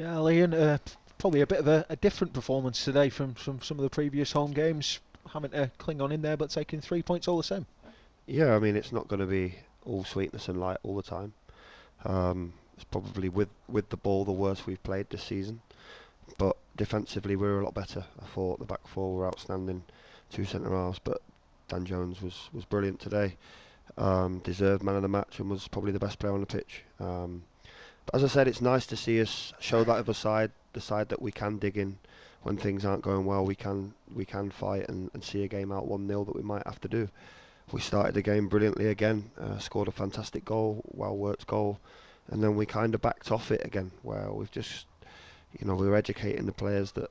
Yeah, Liam, uh, probably a bit of a, a, different performance today from, from some of the previous home games. Having to cling on in there, but taking three points all the same. Yeah, I mean it's not going to be all sweetness and light all the time. Um, it's probably with with the ball the worst we've played this season, but defensively we were a lot better. I thought the back four were outstanding, two centre halves, but Dan Jones was was brilliant today. Um, deserved man of the match and was probably the best player on the pitch. Um, as I said, it's nice to see us show that other side, the side that we can dig in when things aren't going well. We can we can fight and, and see a game out one 0 that we might have to do. We started the game brilliantly again, uh, scored a fantastic goal, well worked goal, and then we kind of backed off it again. Where we've just, you know, we were educating the players that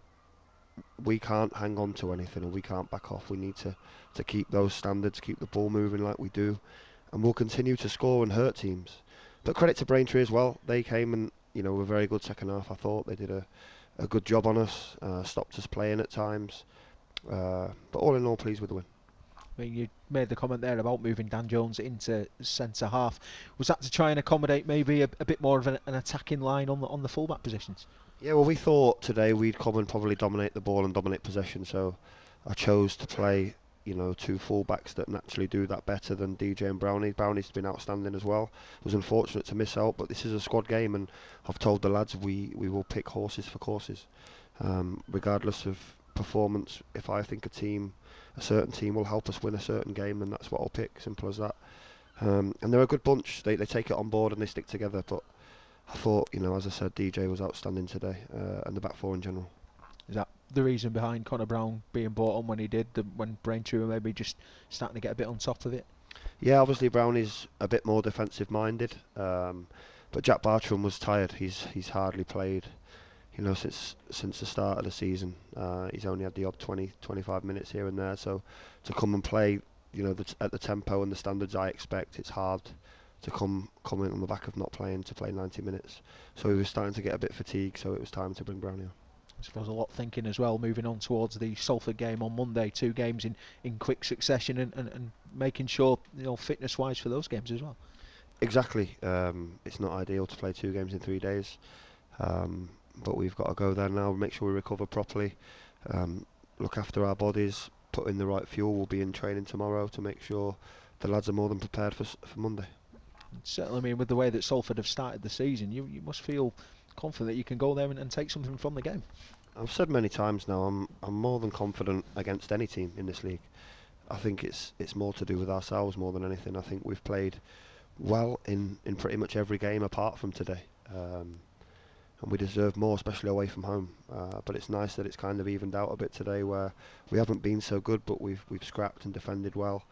we can't hang on to anything and we can't back off. We need to, to keep those standards, keep the ball moving like we do, and we'll continue to score and hurt teams. But credit to Braintree as well. They came and you know were very good second half. I thought they did a, a good job on us, uh, stopped us playing at times. Uh, but all in all, pleased with the win. I mean, you made the comment there about moving Dan Jones into centre half. Was that to try and accommodate maybe a, a bit more of an, an, attacking line on the on the fullback positions? Yeah, well, we thought today we'd come and probably dominate the ball and dominate possession, so I chose to play, you know, two fullbacks that naturally do that better than DJ and Brownie. Brownie's been outstanding as well. It was unfortunate to miss out, but this is a squad game, and I've told the lads we, we will pick horses for courses, um, regardless of performance. If I think a team, a certain team will help us win a certain game, then that's what I'll pick. Simple as that. Um, and they're a good bunch. They they take it on board and they stick together, but I thought, you know, as I said, DJ was outstanding today, uh, and the back four in general. The reason behind Connor Brown being brought on when he did, the, when Braintree were maybe just starting to get a bit on top of it? Yeah, obviously Brown is a bit more defensive minded, um, but Jack Barthram was tired. He's he's hardly played, you know, since since the start of the season. Uh, he's only had the odd 20, 25 minutes here and there. So to come and play, you know, the at the tempo and the standards I expect, it's hard to come come in on the back of not playing to play 90 minutes. So he was starting to get a bit fatigued, so it was time to bring Brownie on. I suppose a lot thinking as well, moving on towards the Salford game on Monday, two games in, in quick succession, and, and, and making sure you know fitness wise for those games as well. Exactly, um, it's not ideal to play two games in three days, um, but we've got to go there now, make sure we recover properly, um, look after our bodies, put in the right fuel. We'll be in training tomorrow to make sure the lads are more than prepared for for Monday certainly, I mean, with the way that Salford have started the season, you you must feel confident that you can go there and, and take something from the game. I've said many times now, I'm I'm more than confident against any team in this league. I think it's it's more to do with ourselves more than anything. I think we've played well in, in pretty much every game apart from today. Um, and we deserve more, especially away from home. Uh, but it's nice that it's kind of evened out a bit today, where we haven't been so good, but we've we've scrapped and defended well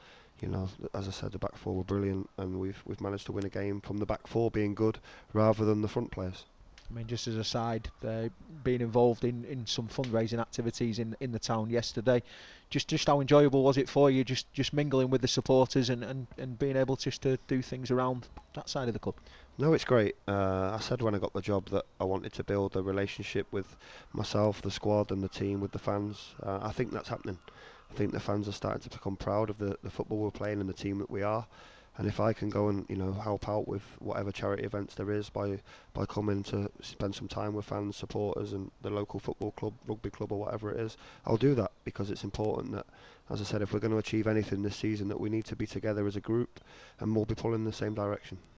you know, as I said, the back four were brilliant, and we've we've managed to win a game from the back four being good rather than the front players. I mean, just as a side, being involved in, in some fundraising activities in in the town yesterday, just just how enjoyable was it for you? Just just mingling with the supporters and, and, and being able just to do things around that side of the club. No, it's great. Uh, I said when I got the job that I wanted to build a relationship with myself, the squad, and the team with the fans. Uh, I think that's happening. I think the fans are starting to become proud of the, the football we're playing and the team that we are. And if I can go and you know help out with whatever charity events there is by by coming to spend some time with fans, supporters, and the local football club, rugby club, or whatever it is, I'll do that because it's important that, as I said, if we're going to achieve anything this season, that we need to be together as a group, and we'll be pulling in the same direction.